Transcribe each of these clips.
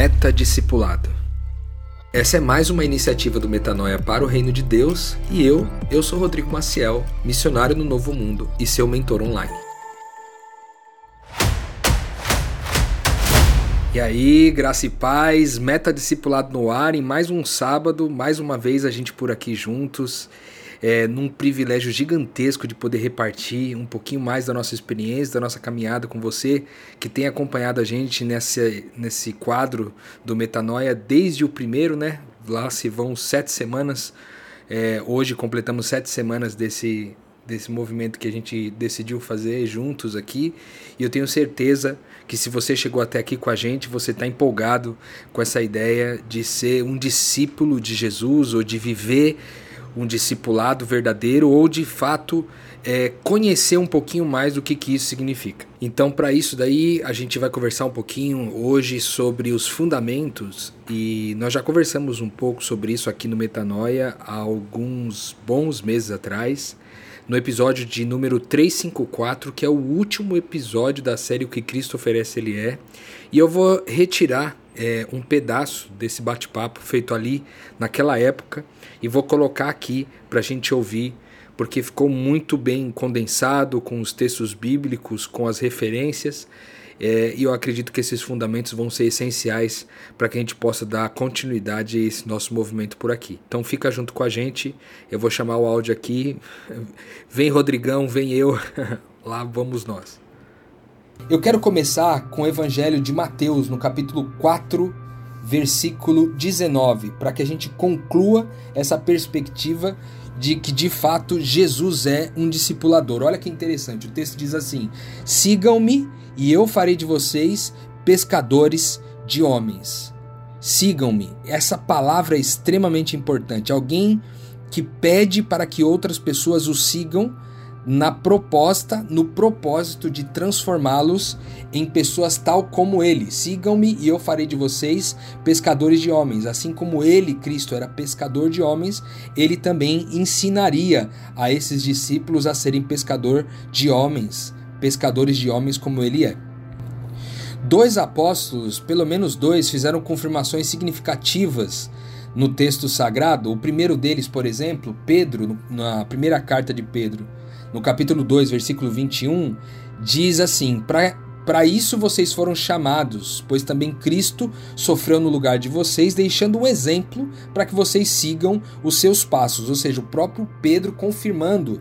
Meta Discipulado. Essa é mais uma iniciativa do Metanoia para o Reino de Deus e eu, eu sou Rodrigo Maciel, missionário no Novo Mundo e seu mentor online. E aí, graça e paz, Meta Discipulado no ar em mais um sábado, mais uma vez a gente por aqui juntos é, num privilégio gigantesco de poder repartir um pouquinho mais da nossa experiência, da nossa caminhada com você, que tem acompanhado a gente nesse, nesse quadro do Metanoia desde o primeiro, né? Lá se vão sete semanas. É, hoje completamos sete semanas desse, desse movimento que a gente decidiu fazer juntos aqui. E eu tenho certeza que se você chegou até aqui com a gente, você está empolgado com essa ideia de ser um discípulo de Jesus ou de viver um discipulado verdadeiro ou de fato é, conhecer um pouquinho mais do que, que isso significa. Então, para isso daí, a gente vai conversar um pouquinho hoje sobre os fundamentos e nós já conversamos um pouco sobre isso aqui no Metanoia há alguns bons meses atrás, no episódio de número 354, que é o último episódio da série O que Cristo oferece Ele é, e eu vou retirar é, um pedaço desse bate-papo feito ali naquela época e vou colocar aqui para a gente ouvir, porque ficou muito bem condensado com os textos bíblicos, com as referências. É, e eu acredito que esses fundamentos vão ser essenciais para que a gente possa dar continuidade a esse nosso movimento por aqui. Então fica junto com a gente, eu vou chamar o áudio aqui. Vem Rodrigão, vem eu, lá vamos nós. Eu quero começar com o Evangelho de Mateus, no capítulo 4, versículo 19, para que a gente conclua essa perspectiva de que de fato Jesus é um discipulador. Olha que interessante, o texto diz assim: Sigam-me e eu farei de vocês pescadores de homens. Sigam-me. Essa palavra é extremamente importante. Alguém que pede para que outras pessoas o sigam na proposta, no propósito de transformá-los em pessoas tal como ele. Sigam-me e eu farei de vocês pescadores de homens. Assim como ele, Cristo, era pescador de homens, ele também ensinaria a esses discípulos a serem pescador de homens, pescadores de homens como ele é. Dois apóstolos, pelo menos dois, fizeram confirmações significativas no texto sagrado. O primeiro deles, por exemplo, Pedro, na primeira carta de Pedro, no capítulo 2, versículo 21, diz assim: Para isso vocês foram chamados, pois também Cristo sofreu no lugar de vocês, deixando um exemplo para que vocês sigam os seus passos. Ou seja, o próprio Pedro confirmando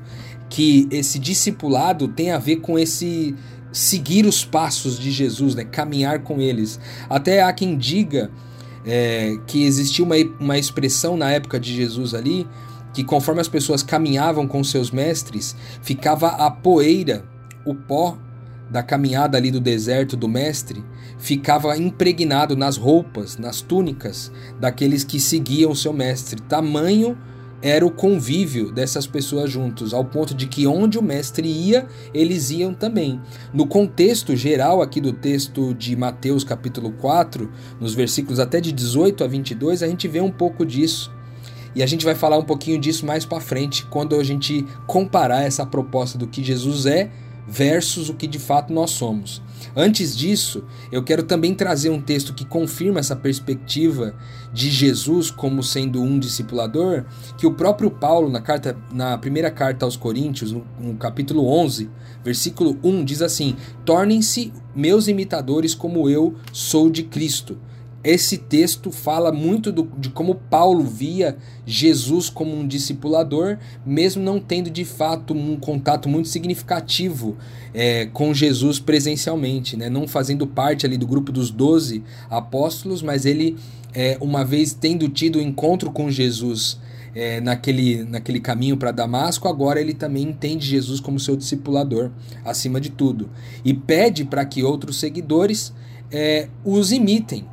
que esse discipulado tem a ver com esse seguir os passos de Jesus, né? caminhar com eles. Até há quem diga é, que existia uma, uma expressão na época de Jesus ali que conforme as pessoas caminhavam com seus mestres, ficava a poeira, o pó da caminhada ali do deserto do mestre, ficava impregnado nas roupas, nas túnicas daqueles que seguiam seu mestre. Tamanho era o convívio dessas pessoas juntos, ao ponto de que onde o mestre ia, eles iam também. No contexto geral aqui do texto de Mateus capítulo 4, nos versículos até de 18 a 22, a gente vê um pouco disso. E a gente vai falar um pouquinho disso mais para frente, quando a gente comparar essa proposta do que Jesus é versus o que de fato nós somos. Antes disso, eu quero também trazer um texto que confirma essa perspectiva de Jesus como sendo um discipulador, que o próprio Paulo, na, carta, na primeira carta aos Coríntios, no, no capítulo 11, versículo 1, diz assim: Tornem-se meus imitadores como eu sou de Cristo esse texto fala muito do, de como Paulo via Jesus como um discipulador, mesmo não tendo de fato um contato muito significativo é, com Jesus presencialmente, né? não fazendo parte ali do grupo dos doze apóstolos, mas ele, é, uma vez tendo tido o um encontro com Jesus é, naquele, naquele caminho para Damasco, agora ele também entende Jesus como seu discipulador, acima de tudo, e pede para que outros seguidores é, os imitem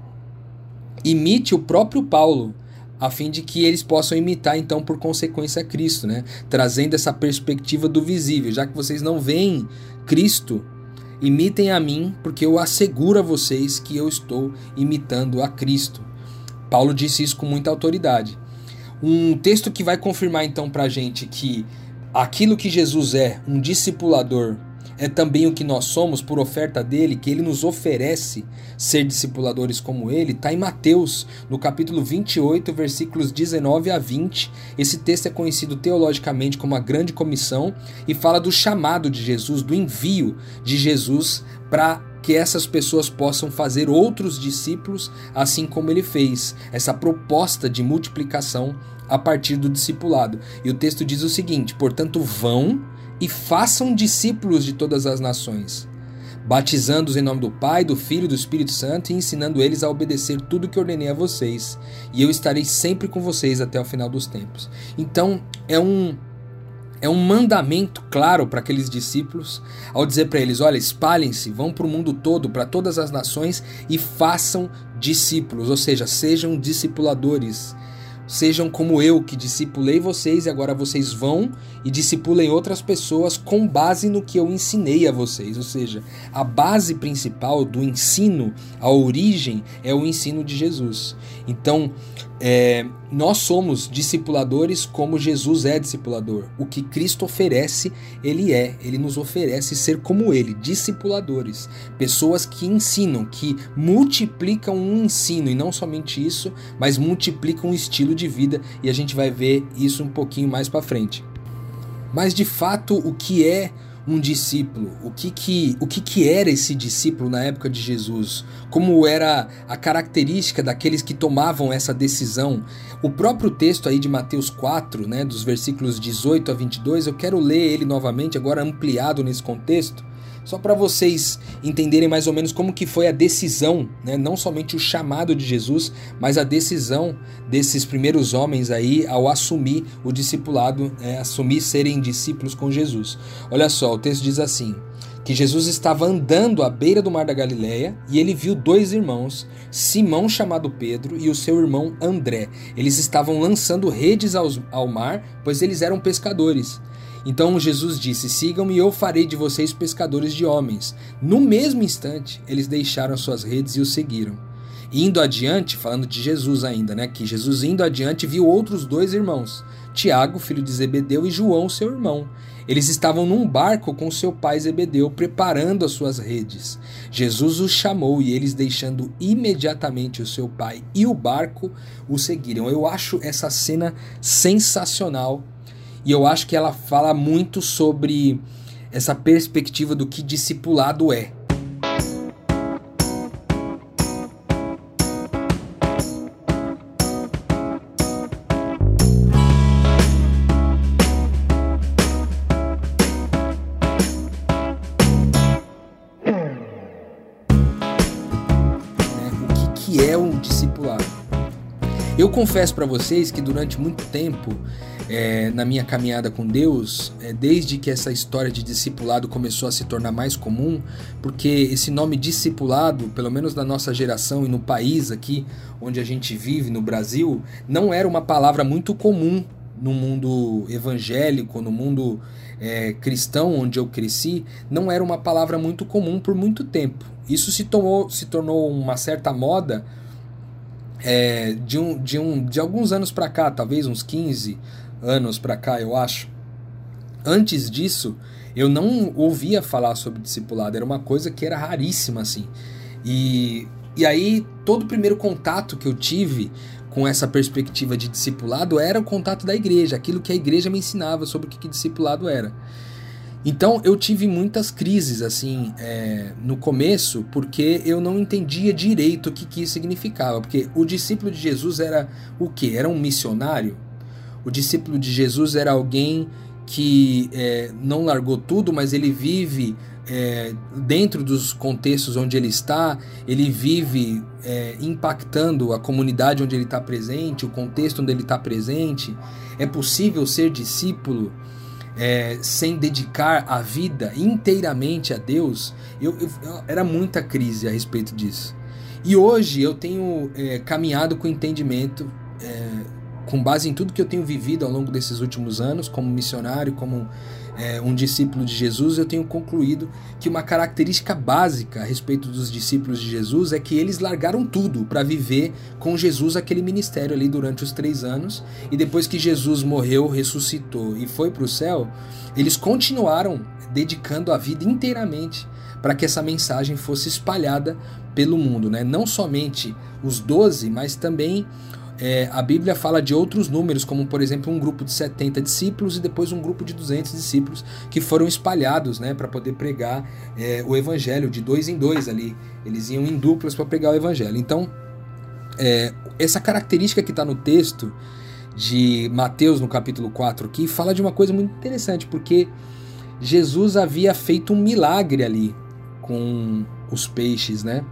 imite o próprio Paulo, a fim de que eles possam imitar, então, por consequência, Cristo, né? Trazendo essa perspectiva do visível. Já que vocês não veem Cristo, imitem a mim, porque eu asseguro a vocês que eu estou imitando a Cristo. Paulo disse isso com muita autoridade. Um texto que vai confirmar, então, para a gente que aquilo que Jesus é, um discipulador, é também o que nós somos por oferta dele, que ele nos oferece ser discipuladores como ele, está em Mateus, no capítulo 28, versículos 19 a 20. Esse texto é conhecido teologicamente como a Grande Comissão e fala do chamado de Jesus, do envio de Jesus para que essas pessoas possam fazer outros discípulos, assim como ele fez, essa proposta de multiplicação a partir do discipulado. E o texto diz o seguinte: portanto, vão e façam discípulos de todas as nações, batizando-os em nome do Pai, do Filho e do Espírito Santo e ensinando eles a obedecer tudo que ordenei a vocês, e eu estarei sempre com vocês até o final dos tempos. Então, é um é um mandamento claro para aqueles discípulos ao dizer para eles: olha, espalhem-se, vão para o mundo todo, para todas as nações e façam discípulos, ou seja, sejam discipuladores. Sejam como eu, que discipulei vocês e agora vocês vão e discipulem outras pessoas com base no que eu ensinei a vocês. Ou seja, a base principal do ensino, a origem, é o ensino de Jesus. Então, é, nós somos discipuladores como Jesus é discipulador. O que Cristo oferece, Ele é. Ele nos oferece ser como Ele, discipuladores. Pessoas que ensinam, que multiplicam um ensino, e não somente isso, mas multiplicam um estilo de vida, e a gente vai ver isso um pouquinho mais para frente. Mas de fato, o que é um discípulo, o que que, o que que era esse discípulo na época de Jesus, como era a característica daqueles que tomavam essa decisão. O próprio texto aí de Mateus 4, né, dos versículos 18 a 22, eu quero ler ele novamente, agora ampliado nesse contexto, só para vocês entenderem mais ou menos como que foi a decisão, né? não somente o chamado de Jesus, mas a decisão desses primeiros homens aí ao assumir o discipulado, né? assumir serem discípulos com Jesus. Olha só, o texto diz assim: que Jesus estava andando à beira do mar da Galileia e ele viu dois irmãos, Simão chamado Pedro e o seu irmão André. Eles estavam lançando redes ao mar, pois eles eram pescadores. Então Jesus disse: Sigam-me e eu farei de vocês pescadores de homens. No mesmo instante, eles deixaram suas redes e o seguiram. Indo adiante, falando de Jesus ainda, né? Que Jesus indo adiante viu outros dois irmãos, Tiago, filho de Zebedeu, e João, seu irmão. Eles estavam num barco com seu pai Zebedeu, preparando as suas redes. Jesus os chamou e eles, deixando imediatamente o seu pai e o barco, o seguiram. Eu acho essa cena sensacional e eu acho que ela fala muito sobre essa perspectiva do que discipulado é. Eu confesso para vocês que durante muito tempo é, na minha caminhada com Deus, é, desde que essa história de discipulado começou a se tornar mais comum, porque esse nome discipulado, pelo menos na nossa geração e no país aqui onde a gente vive, no Brasil, não era uma palavra muito comum no mundo evangélico, no mundo é, cristão onde eu cresci, não era uma palavra muito comum por muito tempo. Isso se, tomou, se tornou uma certa moda é, de, um, de, um, de alguns anos para cá, talvez uns 15 anos para cá, eu acho. Antes disso, eu não ouvia falar sobre discipulado, era uma coisa que era raríssima assim. E, e aí, todo o primeiro contato que eu tive com essa perspectiva de discipulado era o contato da igreja, aquilo que a igreja me ensinava sobre o que, que discipulado era. Então eu tive muitas crises assim é, no começo, porque eu não entendia direito o que, que isso significava. Porque o discípulo de Jesus era o que? Era um missionário? O discípulo de Jesus era alguém que é, não largou tudo, mas ele vive é, dentro dos contextos onde ele está, ele vive é, impactando a comunidade onde ele está presente, o contexto onde ele está presente. É possível ser discípulo é, sem dedicar a vida inteiramente a Deus? Eu, eu, eu, era muita crise a respeito disso. E hoje eu tenho é, caminhado com entendimento é, com base em tudo que eu tenho vivido ao longo desses últimos anos, como missionário, como é, um discípulo de Jesus, eu tenho concluído que uma característica básica a respeito dos discípulos de Jesus é que eles largaram tudo para viver com Jesus aquele ministério ali durante os três anos. E depois que Jesus morreu, ressuscitou e foi para o céu, eles continuaram dedicando a vida inteiramente para que essa mensagem fosse espalhada pelo mundo, né? Não somente os doze, mas também é, a Bíblia fala de outros números, como por exemplo um grupo de 70 discípulos e depois um grupo de 200 discípulos que foram espalhados né, para poder pregar é, o evangelho de dois em dois ali. Eles iam em duplas para pregar o evangelho. Então, é, essa característica que está no texto de Mateus, no capítulo 4 aqui, fala de uma coisa muito interessante, porque Jesus havia feito um milagre ali com os peixes, né?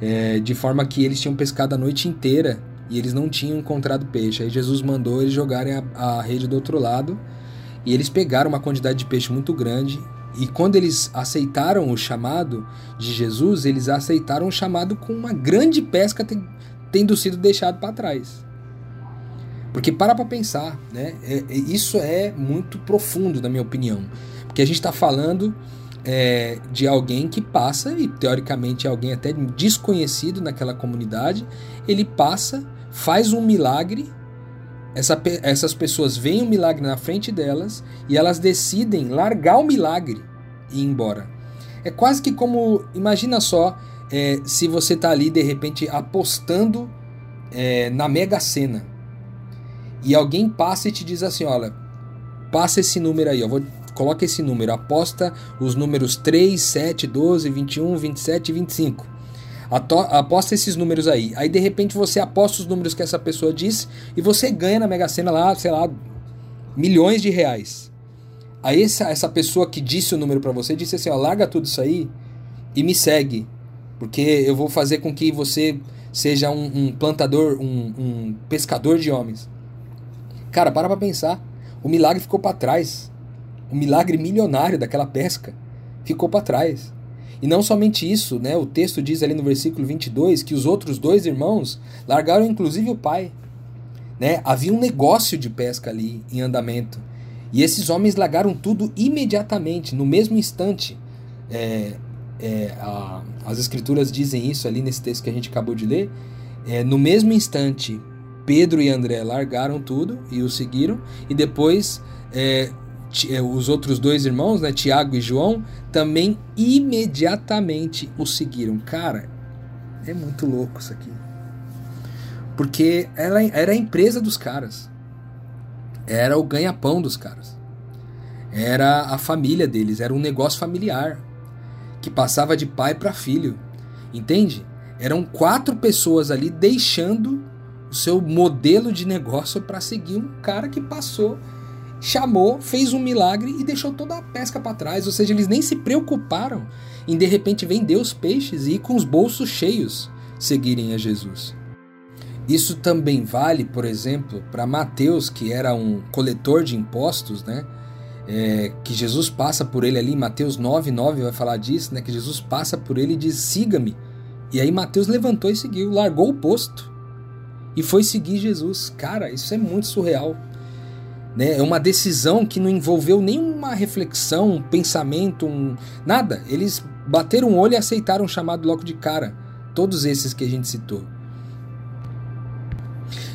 É, de forma que eles tinham pescado a noite inteira e eles não tinham encontrado peixe. Aí Jesus mandou eles jogarem a, a rede do outro lado e eles pegaram uma quantidade de peixe muito grande. E quando eles aceitaram o chamado de Jesus, eles aceitaram o chamado com uma grande pesca tendo sido deixado para trás. Porque para para pensar, né? É, é, isso é muito profundo, na minha opinião. Porque a gente está falando é, de alguém que passa, e teoricamente é alguém até desconhecido naquela comunidade, ele passa faz um milagre, essa, essas pessoas veem o milagre na frente delas e elas decidem largar o milagre e ir embora. É quase que como, imagina só, é, se você está ali de repente apostando é, na Mega Sena e alguém passa e te diz assim: olha, passa esse número aí, eu vou coloca esse número, aposta os números 3, 7, 12, 21, 27 e 25. Aposta esses números aí. Aí de repente você aposta os números que essa pessoa disse e você ganha na Mega Sena lá, sei lá, milhões de reais. Aí essa, essa pessoa que disse o número para você disse assim: ó, larga tudo isso aí e me segue, porque eu vou fazer com que você seja um, um plantador, um, um pescador de homens. Cara, para pra pensar. O milagre ficou para trás. O milagre milionário daquela pesca ficou para trás. E não somente isso, né? O texto diz ali no versículo 22 que os outros dois irmãos largaram inclusive o pai. Né? Havia um negócio de pesca ali em andamento. E esses homens largaram tudo imediatamente, no mesmo instante. É, é, a, as escrituras dizem isso ali nesse texto que a gente acabou de ler. É, no mesmo instante, Pedro e André largaram tudo e o seguiram. E depois é, os outros dois irmãos, né, Tiago e João, também imediatamente o seguiram. Cara, é muito louco isso aqui. Porque ela era a empresa dos caras. Era o ganha-pão dos caras. Era a família deles, era um negócio familiar que passava de pai para filho. Entende? Eram quatro pessoas ali deixando o seu modelo de negócio para seguir um cara que passou chamou, fez um milagre e deixou toda a pesca para trás. Ou seja, eles nem se preocuparam em de repente vender os peixes e ir com os bolsos cheios seguirem a Jesus. Isso também vale, por exemplo, para Mateus, que era um coletor de impostos, né? É, que Jesus passa por ele ali, Mateus 9, 9 vai falar disso, né? Que Jesus passa por ele e diz: siga-me. E aí Mateus levantou e seguiu, largou o posto e foi seguir Jesus. Cara, isso é muito surreal. Né? É uma decisão que não envolveu nenhuma reflexão, um pensamento, um... nada. Eles bateram o olho e aceitaram o chamado logo de cara. Todos esses que a gente citou.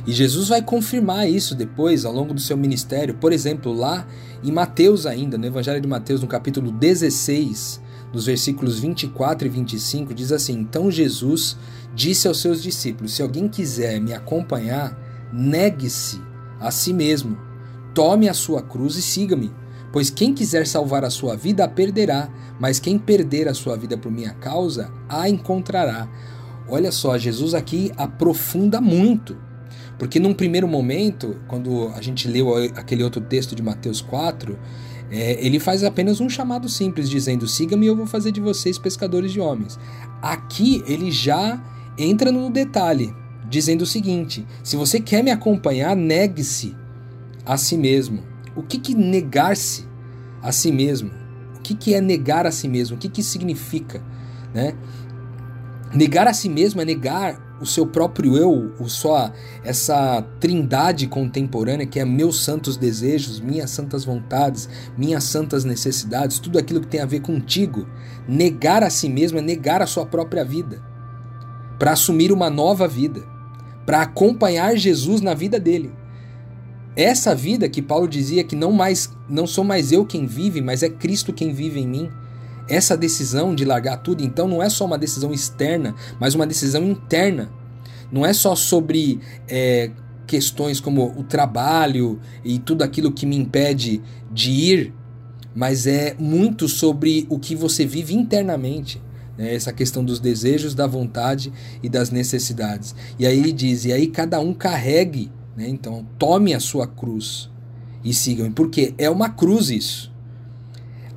E Jesus vai confirmar isso depois, ao longo do seu ministério. Por exemplo, lá em Mateus, ainda, no Evangelho de Mateus, no capítulo 16, nos versículos 24 e 25, diz assim: Então Jesus disse aos seus discípulos: Se alguém quiser me acompanhar, negue-se a si mesmo Tome a sua cruz e siga-me. Pois quem quiser salvar a sua vida a perderá, mas quem perder a sua vida por minha causa a encontrará. Olha só, Jesus aqui aprofunda muito. Porque num primeiro momento, quando a gente leu aquele outro texto de Mateus 4, é, ele faz apenas um chamado simples, dizendo: siga-me, eu vou fazer de vocês pescadores de homens. Aqui ele já entra no detalhe, dizendo o seguinte: se você quer me acompanhar, negue-se a si mesmo. O que, que negar-se a si mesmo? O que, que é negar a si mesmo? O que, que significa? Né? Negar a si mesmo é negar o seu próprio eu, o só essa trindade contemporânea que é meus santos desejos, minhas santas vontades, minhas santas necessidades, tudo aquilo que tem a ver contigo, negar a si mesmo é negar a sua própria vida, para assumir uma nova vida, para acompanhar Jesus na vida dele. Essa vida que Paulo dizia que não mais não sou mais eu quem vive, mas é Cristo quem vive em mim. Essa decisão de largar tudo, então, não é só uma decisão externa, mas uma decisão interna. Não é só sobre é, questões como o trabalho e tudo aquilo que me impede de ir, mas é muito sobre o que você vive internamente. Né? Essa questão dos desejos, da vontade e das necessidades. E aí ele diz: e aí cada um carregue, né? então tome a sua cruz e sigam. Porque é uma cruz isso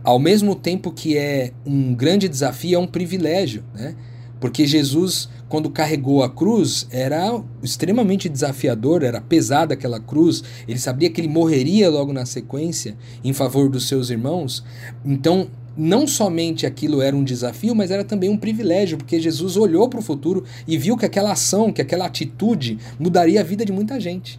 ao mesmo tempo que é um grande desafio, é um privilégio, né? Porque Jesus, quando carregou a cruz, era extremamente desafiador, era pesada aquela cruz, ele sabia que ele morreria logo na sequência em favor dos seus irmãos. Então, não somente aquilo era um desafio, mas era também um privilégio, porque Jesus olhou para o futuro e viu que aquela ação, que aquela atitude mudaria a vida de muita gente.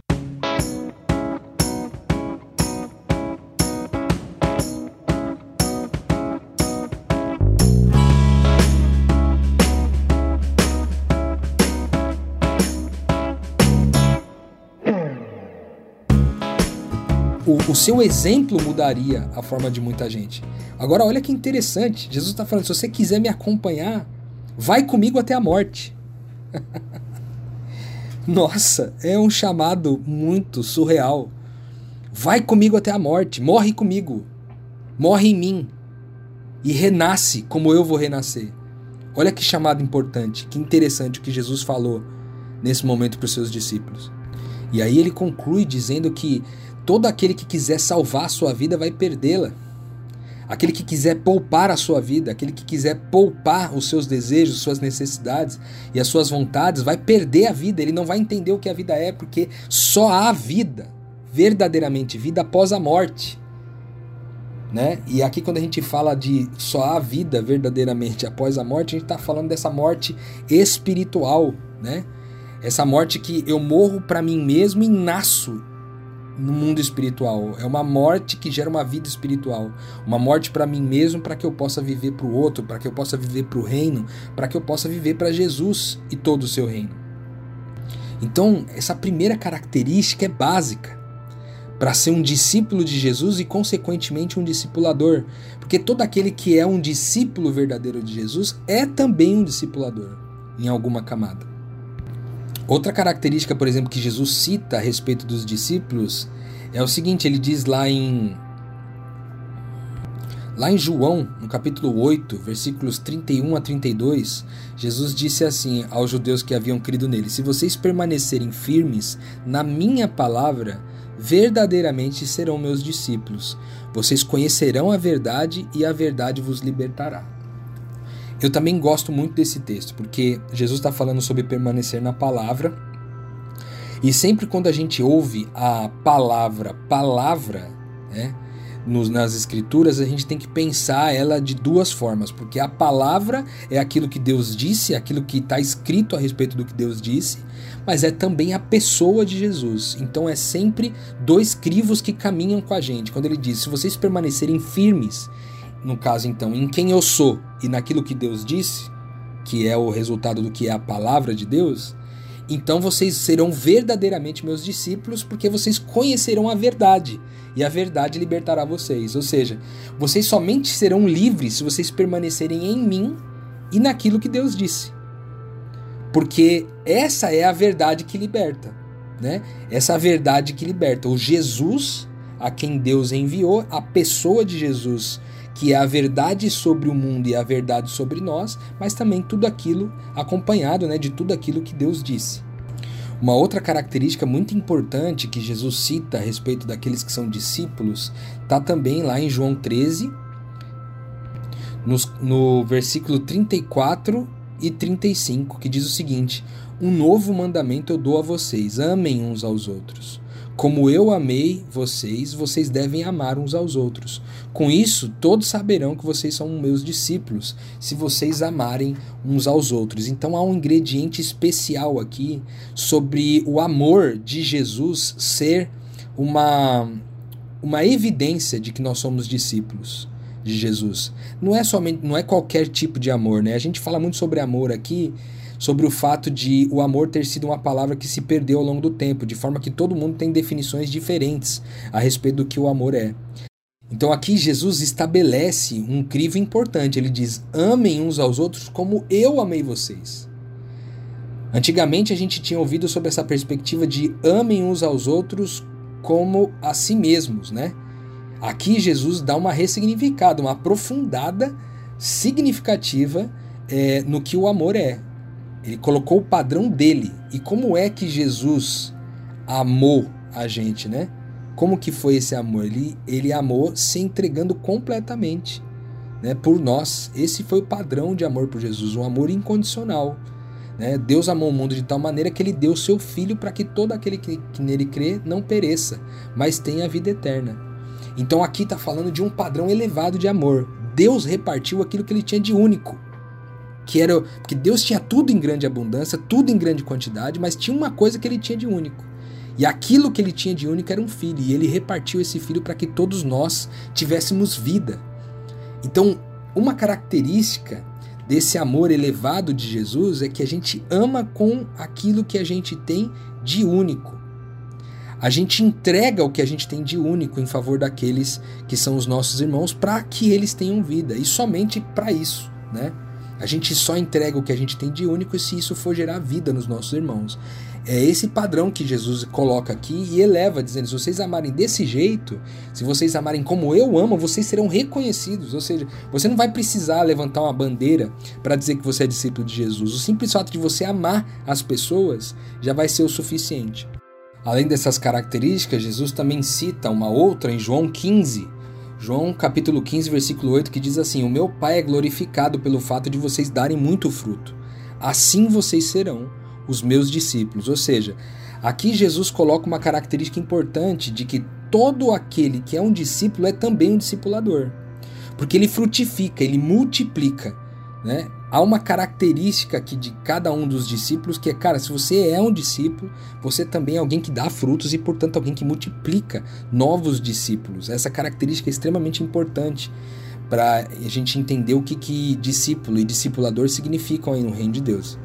Seu exemplo mudaria a forma de muita gente. Agora, olha que interessante. Jesus está falando: se você quiser me acompanhar, vai comigo até a morte. Nossa, é um chamado muito surreal. Vai comigo até a morte, morre comigo, morre em mim e renasce como eu vou renascer. Olha que chamado importante, que interessante o que Jesus falou nesse momento para os seus discípulos. E aí ele conclui dizendo que Todo aquele que quiser salvar a sua vida vai perdê-la. Aquele que quiser poupar a sua vida, aquele que quiser poupar os seus desejos, suas necessidades e as suas vontades, vai perder a vida. Ele não vai entender o que a vida é, porque só há vida, verdadeiramente, vida após a morte. Né? E aqui, quando a gente fala de só há vida verdadeiramente após a morte, a gente está falando dessa morte espiritual. Né? Essa morte que eu morro para mim mesmo e nasço no mundo espiritual. É uma morte que gera uma vida espiritual. Uma morte para mim mesmo, para que eu possa viver para o outro, para que eu possa viver para o reino, para que eu possa viver para Jesus e todo o seu reino. Então, essa primeira característica é básica para ser um discípulo de Jesus e, consequentemente, um discipulador. Porque todo aquele que é um discípulo verdadeiro de Jesus é também um discipulador, em alguma camada. Outra característica, por exemplo, que Jesus cita a respeito dos discípulos é o seguinte: ele diz lá em. Lá em João, no capítulo 8, versículos 31 a 32, Jesus disse assim aos judeus que haviam crido nele: Se vocês permanecerem firmes na minha palavra, verdadeiramente serão meus discípulos. Vocês conhecerão a verdade e a verdade vos libertará. Eu também gosto muito desse texto, porque Jesus está falando sobre permanecer na palavra. E sempre quando a gente ouve a palavra, palavra, né, nos, nas escrituras, a gente tem que pensar ela de duas formas, porque a palavra é aquilo que Deus disse, aquilo que está escrito a respeito do que Deus disse, mas é também a pessoa de Jesus. Então é sempre dois crivos que caminham com a gente. Quando ele diz: se vocês permanecerem firmes no caso então, em quem eu sou e naquilo que Deus disse, que é o resultado do que é a palavra de Deus, então vocês serão verdadeiramente meus discípulos, porque vocês conhecerão a verdade, e a verdade libertará vocês. Ou seja, vocês somente serão livres se vocês permanecerem em mim e naquilo que Deus disse. Porque essa é a verdade que liberta, né? Essa é verdade que liberta. O Jesus a quem Deus enviou, a pessoa de Jesus que é a verdade sobre o mundo e a verdade sobre nós, mas também tudo aquilo acompanhado né, de tudo aquilo que Deus disse. Uma outra característica muito importante que Jesus cita a respeito daqueles que são discípulos está também lá em João 13, no, no versículo 34 e 35, que diz o seguinte: Um novo mandamento eu dou a vocês: amem uns aos outros. Como eu amei vocês, vocês devem amar uns aos outros. Com isso, todos saberão que vocês são meus discípulos, se vocês amarem uns aos outros. Então há um ingrediente especial aqui sobre o amor de Jesus ser uma, uma evidência de que nós somos discípulos de Jesus. Não é somente, não é qualquer tipo de amor, né? A gente fala muito sobre amor aqui sobre o fato de o amor ter sido uma palavra que se perdeu ao longo do tempo, de forma que todo mundo tem definições diferentes a respeito do que o amor é. Então aqui Jesus estabelece um crivo importante. Ele diz: amem uns aos outros como eu amei vocês. Antigamente a gente tinha ouvido sobre essa perspectiva de amem uns aos outros como a si mesmos, né? Aqui Jesus dá uma ressignificada, uma aprofundada significativa é, no que o amor é. Ele colocou o padrão dele. E como é que Jesus amou a gente, né? Como que foi esse amor? Ele, ele amou se entregando completamente né, por nós. Esse foi o padrão de amor por Jesus, um amor incondicional. Né? Deus amou o mundo de tal maneira que ele deu seu filho para que todo aquele que, que nele crê não pereça, mas tenha a vida eterna. Então aqui está falando de um padrão elevado de amor. Deus repartiu aquilo que ele tinha de único que era que Deus tinha tudo em grande abundância, tudo em grande quantidade, mas tinha uma coisa que ele tinha de único. E aquilo que ele tinha de único era um filho, e ele repartiu esse filho para que todos nós tivéssemos vida. Então, uma característica desse amor elevado de Jesus é que a gente ama com aquilo que a gente tem de único. A gente entrega o que a gente tem de único em favor daqueles que são os nossos irmãos para que eles tenham vida, e somente para isso, né? A gente só entrega o que a gente tem de único se isso for gerar vida nos nossos irmãos. É esse padrão que Jesus coloca aqui e eleva, dizendo: se vocês amarem desse jeito, se vocês amarem como eu amo, vocês serão reconhecidos. Ou seja, você não vai precisar levantar uma bandeira para dizer que você é discípulo de Jesus. O simples fato de você amar as pessoas já vai ser o suficiente. Além dessas características, Jesus também cita uma outra em João 15, João capítulo 15, versículo 8, que diz assim: O meu Pai é glorificado pelo fato de vocês darem muito fruto. Assim vocês serão os meus discípulos. Ou seja, aqui Jesus coloca uma característica importante de que todo aquele que é um discípulo é também um discipulador. Porque ele frutifica, ele multiplica. Né? Há uma característica aqui de cada um dos discípulos que é, cara, se você é um discípulo, você também é alguém que dá frutos e, portanto, alguém que multiplica novos discípulos. Essa característica é extremamente importante para a gente entender o que, que discípulo e discipulador significam aí no reino de Deus.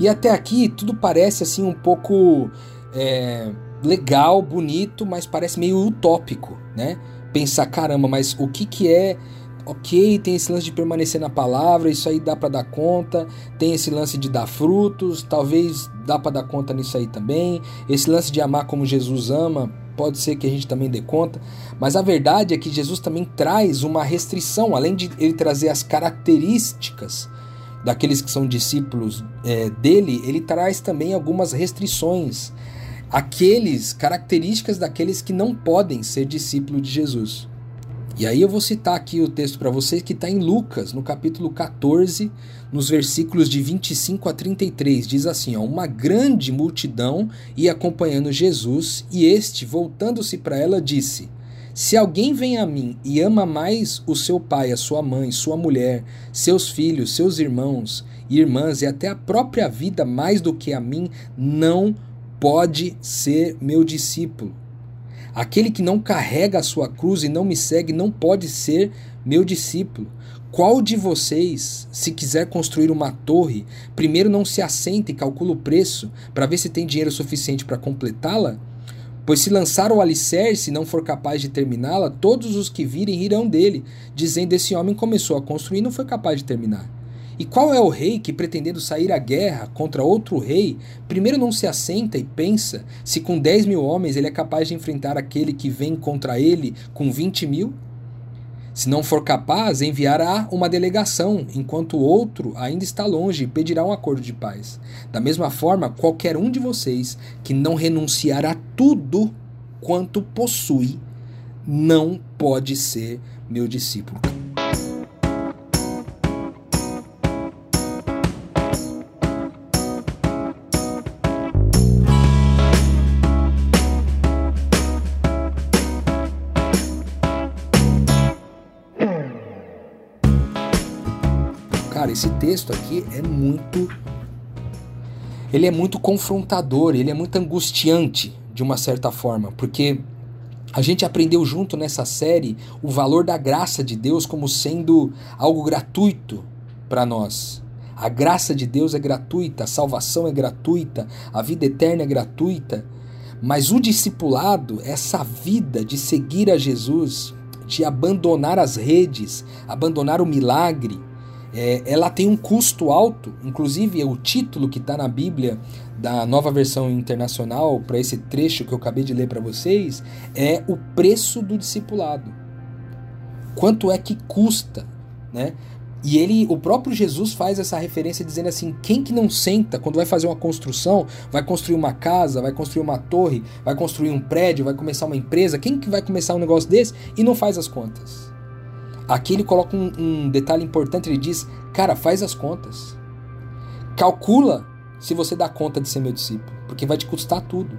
E até aqui tudo parece assim um pouco é, legal, bonito, mas parece meio utópico, né? Pensar, caramba, mas o que, que é ok, tem esse lance de permanecer na palavra, isso aí dá para dar conta, tem esse lance de dar frutos, talvez dá para dar conta nisso aí também, esse lance de amar como Jesus ama, pode ser que a gente também dê conta, mas a verdade é que Jesus também traz uma restrição, além de ele trazer as características daqueles que são discípulos é, dele, ele traz também algumas restrições, aqueles características daqueles que não podem ser discípulo de Jesus. E aí eu vou citar aqui o texto para vocês que está em Lucas, no capítulo 14, nos versículos de 25 a 33. Diz assim: ó, Uma grande multidão ia acompanhando Jesus, e este, voltando-se para ela, disse: Se alguém vem a mim e ama mais o seu pai, a sua mãe, sua mulher, seus filhos, seus irmãos e irmãs, e até a própria vida mais do que a mim, não pode ser meu discípulo. Aquele que não carrega a sua cruz e não me segue não pode ser meu discípulo. Qual de vocês, se quiser construir uma torre, primeiro não se assenta e calcula o preço para ver se tem dinheiro suficiente para completá-la? Pois se lançar o alicerce e não for capaz de terminá-la, todos os que virem irão dele, dizendo: Esse homem começou a construir e não foi capaz de terminar. E qual é o rei que, pretendendo sair à guerra contra outro rei, primeiro não se assenta e pensa se com 10 mil homens ele é capaz de enfrentar aquele que vem contra ele com 20 mil? Se não for capaz, enviará uma delegação, enquanto o outro ainda está longe e pedirá um acordo de paz. Da mesma forma, qualquer um de vocês que não renunciar a tudo quanto possui, não pode ser meu discípulo. Cara, esse texto aqui é muito. Ele é muito confrontador, ele é muito angustiante, de uma certa forma, porque a gente aprendeu junto nessa série o valor da graça de Deus como sendo algo gratuito para nós. A graça de Deus é gratuita, a salvação é gratuita, a vida eterna é gratuita. Mas o discipulado, essa vida de seguir a Jesus, de abandonar as redes, abandonar o milagre, é, ela tem um custo alto. Inclusive, o título que está na Bíblia da nova versão internacional para esse trecho que eu acabei de ler para vocês é o preço do discipulado. Quanto é que custa, né? E ele, o próprio Jesus faz essa referência dizendo assim: quem que não senta quando vai fazer uma construção, vai construir uma casa, vai construir uma torre, vai construir um prédio, vai começar uma empresa, quem que vai começar um negócio desse e não faz as contas? Aqui ele coloca um, um detalhe importante, ele diz: cara, faz as contas. Calcula se você dá conta de ser meu discípulo, porque vai te custar tudo.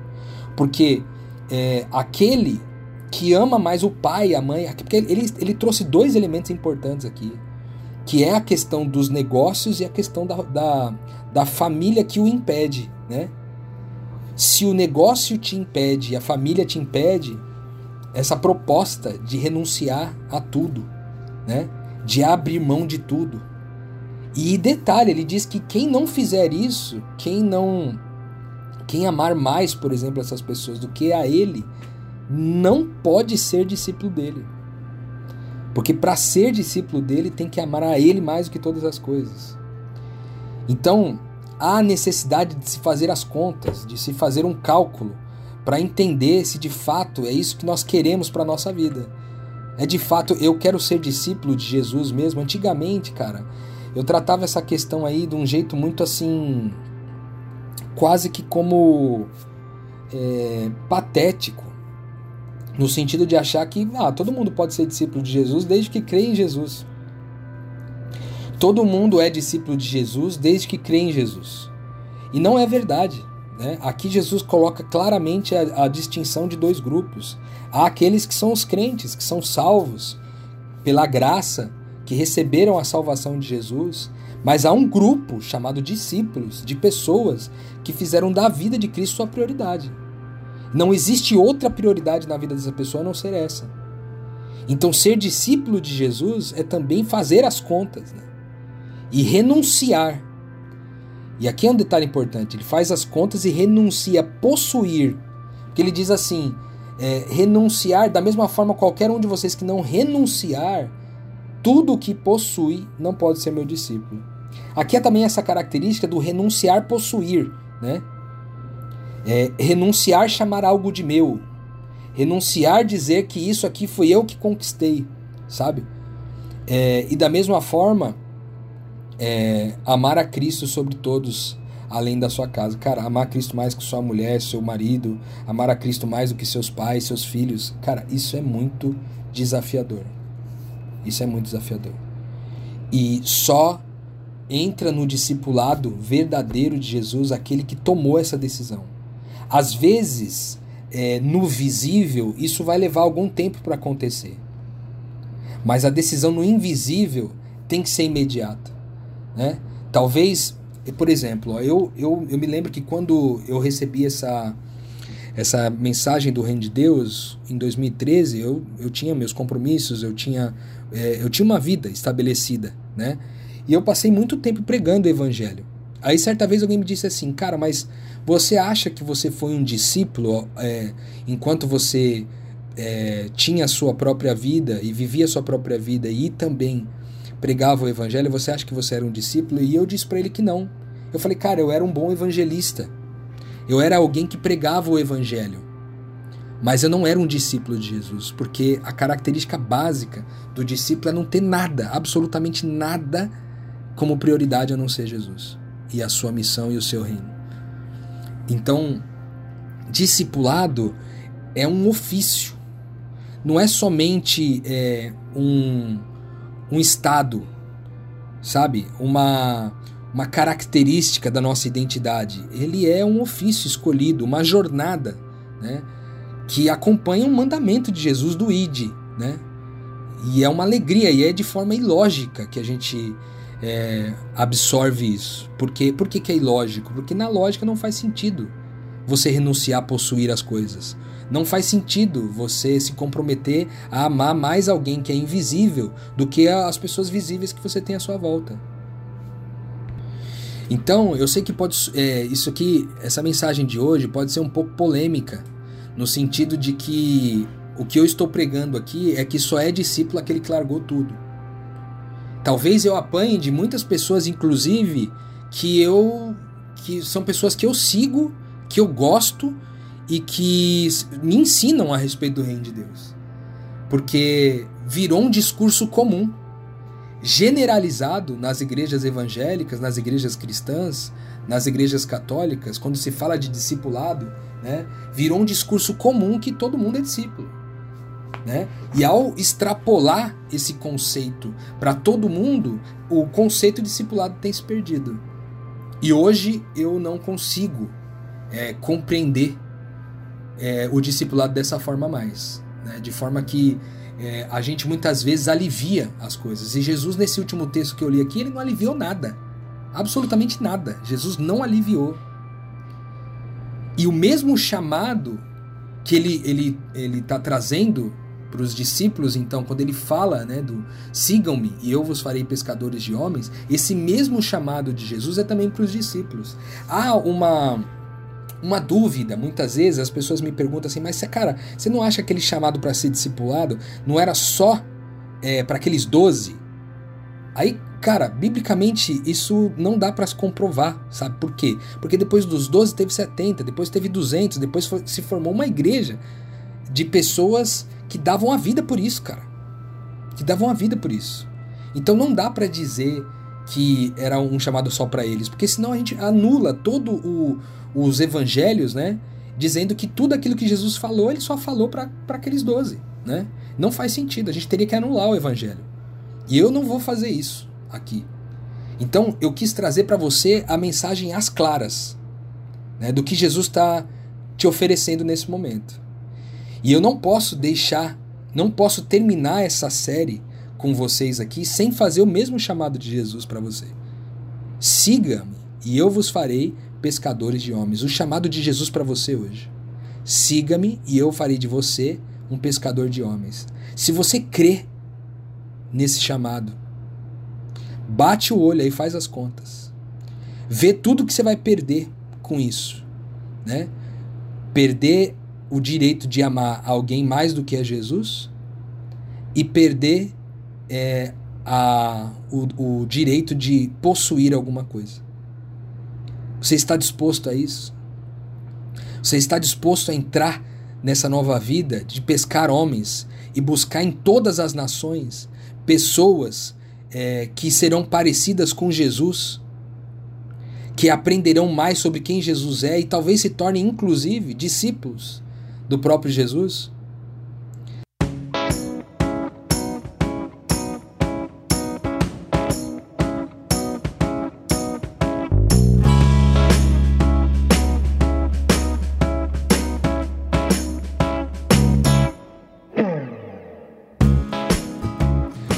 Porque é, aquele que ama mais o pai e a mãe, porque ele, ele trouxe dois elementos importantes aqui que é a questão dos negócios e a questão da, da, da família que o impede, né? Se o negócio te impede e a família te impede, essa proposta de renunciar a tudo, né? De abrir mão de tudo. E detalhe, ele diz que quem não fizer isso, quem não quem amar mais, por exemplo, essas pessoas do que a ele, não pode ser discípulo dele. Porque para ser discípulo dele tem que amar a ele mais do que todas as coisas. Então, há necessidade de se fazer as contas, de se fazer um cálculo para entender se de fato é isso que nós queremos para nossa vida. É de fato eu quero ser discípulo de Jesus mesmo. Antigamente, cara, eu tratava essa questão aí de um jeito muito assim, quase que como é, patético no sentido de achar que ah, todo mundo pode ser discípulo de Jesus desde que crê em Jesus. Todo mundo é discípulo de Jesus desde que crê em Jesus. E não é verdade. Né? Aqui Jesus coloca claramente a, a distinção de dois grupos. Há aqueles que são os crentes, que são salvos pela graça, que receberam a salvação de Jesus, mas há um grupo chamado discípulos, de pessoas que fizeram da vida de Cristo sua prioridade. Não existe outra prioridade na vida dessa pessoa a não ser essa. Então, ser discípulo de Jesus é também fazer as contas né? e renunciar. E aqui é um detalhe importante: ele faz as contas e renuncia a possuir. Porque ele diz assim: é, renunciar, da mesma forma, qualquer um de vocês que não renunciar, tudo o que possui não pode ser meu discípulo. Aqui é também essa característica do renunciar possuir, né? É, renunciar chamar algo de meu. Renunciar dizer que isso aqui foi eu que conquistei, sabe? É, e da mesma forma, é, amar a Cristo sobre todos, além da sua casa. Cara, amar a Cristo mais que sua mulher, seu marido, amar a Cristo mais do que seus pais, seus filhos. Cara, isso é muito desafiador. Isso é muito desafiador. E só entra no discipulado verdadeiro de Jesus aquele que tomou essa decisão. Às vezes, é, no visível, isso vai levar algum tempo para acontecer. Mas a decisão no invisível tem que ser imediata. Né? Talvez, por exemplo, eu, eu, eu me lembro que quando eu recebi essa, essa mensagem do Reino de Deus em 2013, eu, eu tinha meus compromissos, eu tinha, é, eu tinha uma vida estabelecida. Né? E eu passei muito tempo pregando o Evangelho. Aí certa vez alguém me disse assim, cara, mas você acha que você foi um discípulo é, enquanto você é, tinha a sua própria vida e vivia a sua própria vida e também pregava o evangelho? Você acha que você era um discípulo? E eu disse para ele que não. Eu falei, cara, eu era um bom evangelista. Eu era alguém que pregava o evangelho. Mas eu não era um discípulo de Jesus, porque a característica básica do discípulo é não ter nada, absolutamente nada, como prioridade a não ser Jesus e a sua missão e o seu reino. Então, discipulado é um ofício, não é somente é, um, um estado, sabe? Uma, uma característica da nossa identidade. Ele é um ofício escolhido, uma jornada, né? Que acompanha um mandamento de Jesus do ID, né? E é uma alegria, e é de forma ilógica que a gente é, absorve isso. Por, quê? Por que, que é ilógico? Porque na lógica não faz sentido você renunciar a possuir as coisas. Não faz sentido você se comprometer a amar mais alguém que é invisível do que as pessoas visíveis que você tem à sua volta. Então, eu sei que pode. É, isso aqui, essa mensagem de hoje pode ser um pouco polêmica, no sentido de que o que eu estou pregando aqui é que só é discípulo aquele que largou tudo. Talvez eu apanhe de muitas pessoas, inclusive, que eu. que são pessoas que eu sigo, que eu gosto e que me ensinam a respeito do reino de Deus. Porque virou um discurso comum generalizado nas igrejas evangélicas, nas igrejas cristãs, nas igrejas católicas, quando se fala de discipulado, né, virou um discurso comum que todo mundo é discípulo. Né? E ao extrapolar esse conceito para todo mundo, o conceito de discipulado tem se perdido. E hoje eu não consigo é, compreender é, o discipulado dessa forma mais. Né? De forma que é, a gente muitas vezes alivia as coisas. E Jesus, nesse último texto que eu li aqui, ele não aliviou nada. Absolutamente nada. Jesus não aliviou. E o mesmo chamado que ele ele ele está trazendo para os discípulos, então, quando ele fala, né, do sigam-me e eu vos farei pescadores de homens, esse mesmo chamado de Jesus é também para os discípulos. Há uma uma dúvida. Muitas vezes as pessoas me perguntam assim, mas cara, você não acha que aquele chamado para ser discipulado não era só é, para aqueles doze? Aí, cara, biblicamente isso não dá para se comprovar, sabe por quê? Porque depois dos 12 teve 70, depois teve 200, depois se formou uma igreja de pessoas que davam a vida por isso, cara. Que davam a vida por isso. Então não dá para dizer que era um chamado só para eles, porque senão a gente anula todo o, os evangelhos, né? Dizendo que tudo aquilo que Jesus falou, ele só falou para aqueles doze, né? Não faz sentido, a gente teria que anular o evangelho. E eu não vou fazer isso aqui. Então eu quis trazer para você a mensagem às claras, né, do que Jesus está te oferecendo nesse momento. E eu não posso deixar, não posso terminar essa série com vocês aqui sem fazer o mesmo chamado de Jesus para você. Siga-me e eu vos farei pescadores de homens. O chamado de Jesus para você hoje. Siga-me e eu farei de você um pescador de homens. Se você crê nesse chamado, bate o olho aí, faz as contas. Vê tudo que você vai perder com isso, né? Perder o direito de amar alguém mais do que a Jesus e perder é, a, o, o direito de possuir alguma coisa. Você está disposto a isso? Você está disposto a entrar nessa nova vida de pescar homens e buscar em todas as nações pessoas é, que serão parecidas com Jesus, que aprenderão mais sobre quem Jesus é e talvez se tornem, inclusive, discípulos do próprio Jesus?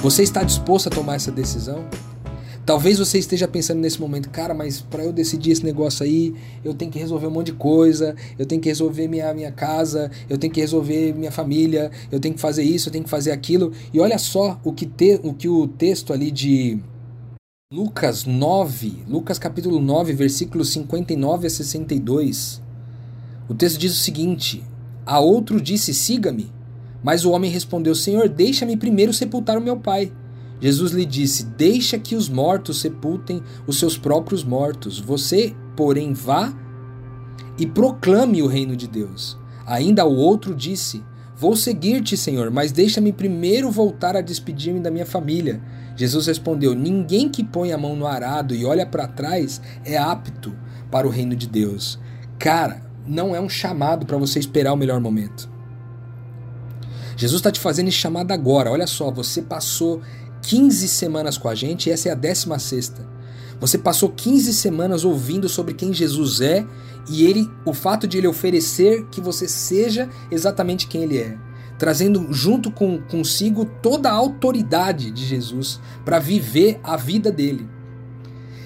Você está disposto a tomar essa decisão? Talvez você esteja pensando nesse momento, cara, mas para eu decidir esse negócio aí, eu tenho que resolver um monte de coisa, eu tenho que resolver minha, minha casa, eu tenho que resolver minha família, eu tenho que fazer isso, eu tenho que fazer aquilo. E olha só o que, te, o, que o texto ali de Lucas 9, Lucas capítulo 9, versículos 59 a 62. O texto diz o seguinte: A outro disse: Siga-me. Mas o homem respondeu: Senhor, deixa-me primeiro sepultar o meu pai. Jesus lhe disse: Deixa que os mortos sepultem os seus próprios mortos. Você, porém, vá e proclame o reino de Deus. Ainda o outro disse: Vou seguir-te, Senhor, mas deixa-me primeiro voltar a despedir-me da minha família. Jesus respondeu: Ninguém que põe a mão no arado e olha para trás é apto para o reino de Deus. Cara, não é um chamado para você esperar o melhor momento. Jesus está te fazendo esse chamado agora. Olha só, você passou 15 semanas com a gente e essa é a 16 sexta. Você passou 15 semanas ouvindo sobre quem Jesus é e ele, o fato de ele oferecer que você seja exatamente quem ele é, trazendo junto com consigo toda a autoridade de Jesus para viver a vida dele.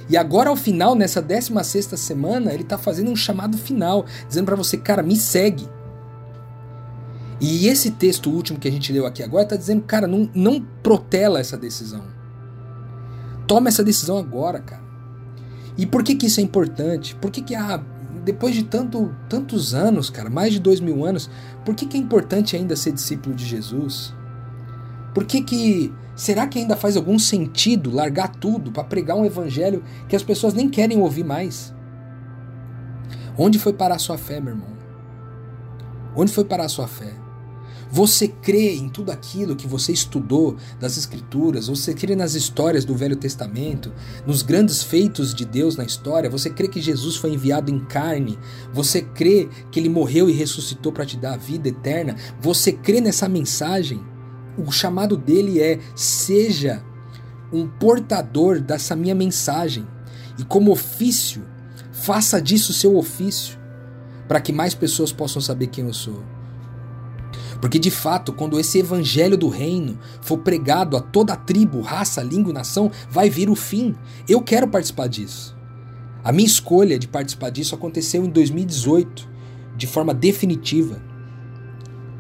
E agora, ao final, nessa 16 semana, ele está fazendo um chamado final, dizendo para você, cara, me segue. E esse texto último que a gente leu aqui agora está dizendo, cara, não, não protela essa decisão. Toma essa decisão agora, cara. E por que, que isso é importante? Por que, que ah, depois de tanto, tantos anos, cara, mais de dois mil anos, por que, que é importante ainda ser discípulo de Jesus? Por que que será que ainda faz algum sentido largar tudo para pregar um evangelho que as pessoas nem querem ouvir mais? Onde foi parar a sua fé, meu irmão? Onde foi parar a sua fé? Você crê em tudo aquilo que você estudou das Escrituras, você crê nas histórias do Velho Testamento, nos grandes feitos de Deus na história, você crê que Jesus foi enviado em carne, você crê que ele morreu e ressuscitou para te dar a vida eterna, você crê nessa mensagem? O chamado dele é: seja um portador dessa minha mensagem. E, como ofício, faça disso seu ofício, para que mais pessoas possam saber quem eu sou. Porque de fato, quando esse evangelho do reino for pregado a toda a tribo, raça, língua e nação, vai vir o fim. Eu quero participar disso. A minha escolha de participar disso aconteceu em 2018, de forma definitiva.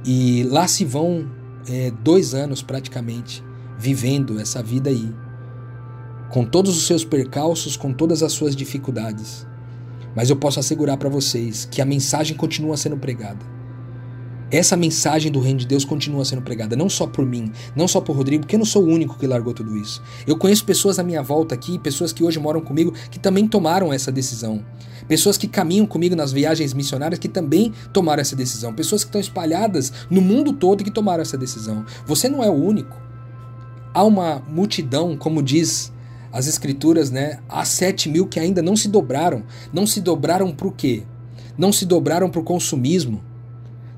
E lá se vão é, dois anos praticamente vivendo essa vida aí, com todos os seus percalços, com todas as suas dificuldades. Mas eu posso assegurar para vocês que a mensagem continua sendo pregada essa mensagem do reino de Deus continua sendo pregada, não só por mim, não só por Rodrigo, porque eu não sou o único que largou tudo isso. Eu conheço pessoas à minha volta aqui, pessoas que hoje moram comigo, que também tomaram essa decisão. Pessoas que caminham comigo nas viagens missionárias que também tomaram essa decisão. Pessoas que estão espalhadas no mundo todo que tomaram essa decisão. Você não é o único. Há uma multidão, como diz as escrituras, né? Há sete mil que ainda não se dobraram. Não se dobraram para o quê? Não se dobraram para o consumismo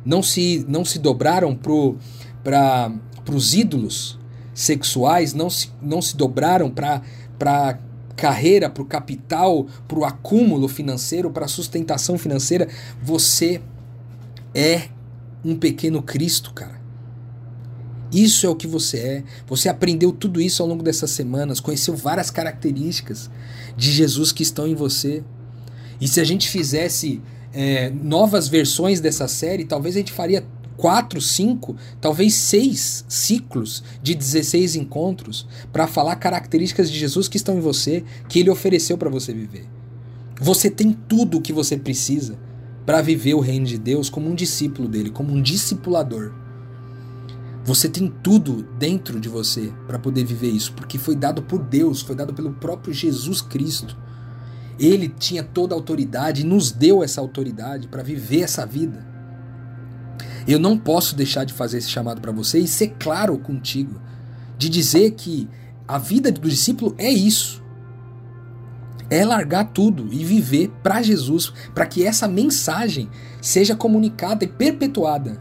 não se, não se dobraram para os ídolos sexuais, não se, não se dobraram para carreira, para o capital, para o acúmulo financeiro, para a sustentação financeira. Você é um pequeno Cristo, cara. Isso é o que você é. Você aprendeu tudo isso ao longo dessas semanas, conheceu várias características de Jesus que estão em você. E se a gente fizesse é, novas versões dessa série, talvez a gente faria quatro, cinco, talvez seis ciclos de 16 encontros para falar características de Jesus que estão em você, que ele ofereceu para você viver. Você tem tudo o que você precisa para viver o reino de Deus como um discípulo dele, como um discipulador. Você tem tudo dentro de você para poder viver isso, porque foi dado por Deus, foi dado pelo próprio Jesus Cristo. Ele tinha toda a autoridade e nos deu essa autoridade para viver essa vida. Eu não posso deixar de fazer esse chamado para você e ser claro contigo, de dizer que a vida do discípulo é isso. É largar tudo e viver para Jesus, para que essa mensagem seja comunicada e perpetuada.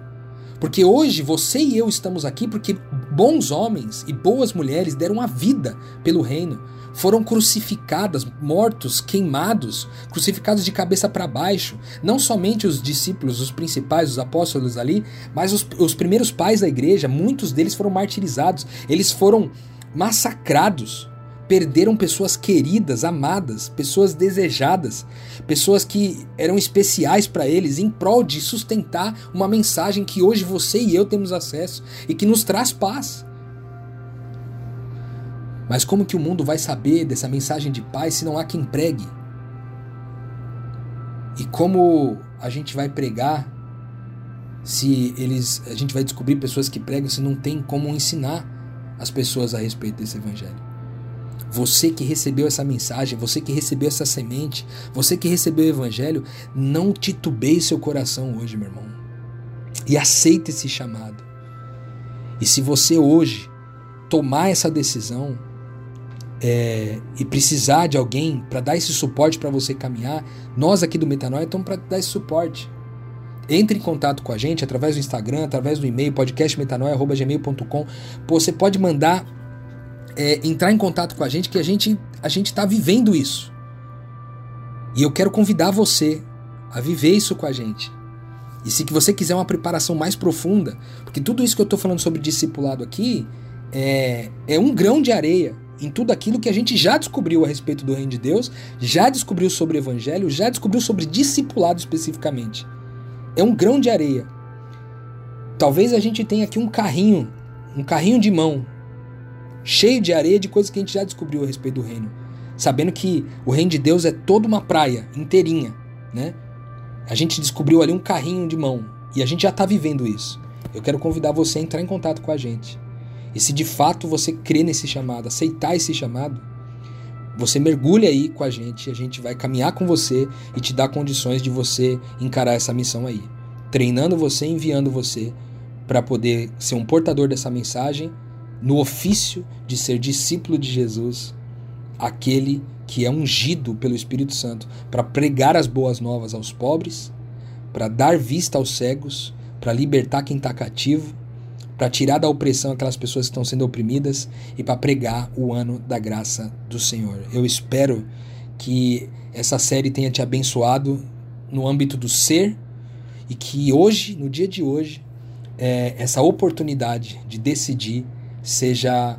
Porque hoje você e eu estamos aqui porque bons homens e boas mulheres deram a vida pelo reino foram crucificadas, mortos, queimados, crucificados de cabeça para baixo. Não somente os discípulos, os principais, os apóstolos ali, mas os, os primeiros pais da igreja, muitos deles foram martirizados, eles foram massacrados perderam pessoas queridas, amadas, pessoas desejadas, pessoas que eram especiais para eles em prol de sustentar uma mensagem que hoje você e eu temos acesso e que nos traz paz. Mas como que o mundo vai saber dessa mensagem de paz se não há quem pregue? E como a gente vai pregar se eles a gente vai descobrir pessoas que pregam se não tem como ensinar as pessoas a respeito desse evangelho? Você que recebeu essa mensagem, você que recebeu essa semente, você que recebeu o evangelho, não titubeie seu coração hoje, meu irmão. E aceite esse chamado. E se você hoje tomar essa decisão, é, e precisar de alguém para dar esse suporte para você caminhar, nós aqui do Metanoia estamos para dar esse suporte. Entre em contato com a gente através do Instagram, através do e-mail podcastmetanoia.gmail.com. Você pode mandar é, entrar em contato com a gente que a gente a está vivendo isso. E eu quero convidar você a viver isso com a gente. E se você quiser uma preparação mais profunda, porque tudo isso que eu estou falando sobre discipulado aqui é, é um grão de areia em tudo aquilo que a gente já descobriu a respeito do reino de Deus, já descobriu sobre o evangelho, já descobriu sobre discipulado especificamente. É um grão de areia. Talvez a gente tenha aqui um carrinho, um carrinho de mão, cheio de areia de coisas que a gente já descobriu a respeito do reino. Sabendo que o reino de Deus é toda uma praia inteirinha, né? A gente descobriu ali um carrinho de mão e a gente já está vivendo isso. Eu quero convidar você a entrar em contato com a gente. E se de fato você crê nesse chamado, aceitar esse chamado, você mergulha aí com a gente, a gente vai caminhar com você e te dar condições de você encarar essa missão aí. Treinando você, enviando você para poder ser um portador dessa mensagem no ofício de ser discípulo de Jesus, aquele que é ungido pelo Espírito Santo para pregar as boas novas aos pobres, para dar vista aos cegos, para libertar quem está cativo, para tirar da opressão aquelas pessoas que estão sendo oprimidas e para pregar o ano da graça do Senhor. Eu espero que essa série tenha te abençoado no âmbito do ser e que hoje, no dia de hoje, é, essa oportunidade de decidir seja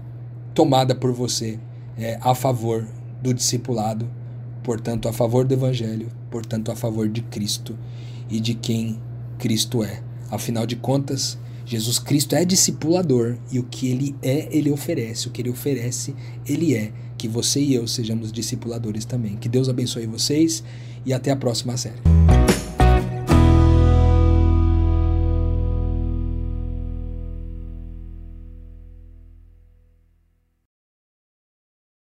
tomada por você é, a favor do discipulado, portanto, a favor do Evangelho, portanto, a favor de Cristo e de quem Cristo é. Afinal de contas, Jesus Cristo é discipulador e o que ele é, ele oferece. O que ele oferece, ele é. Que você e eu sejamos discipuladores também. Que Deus abençoe vocês e até a próxima série.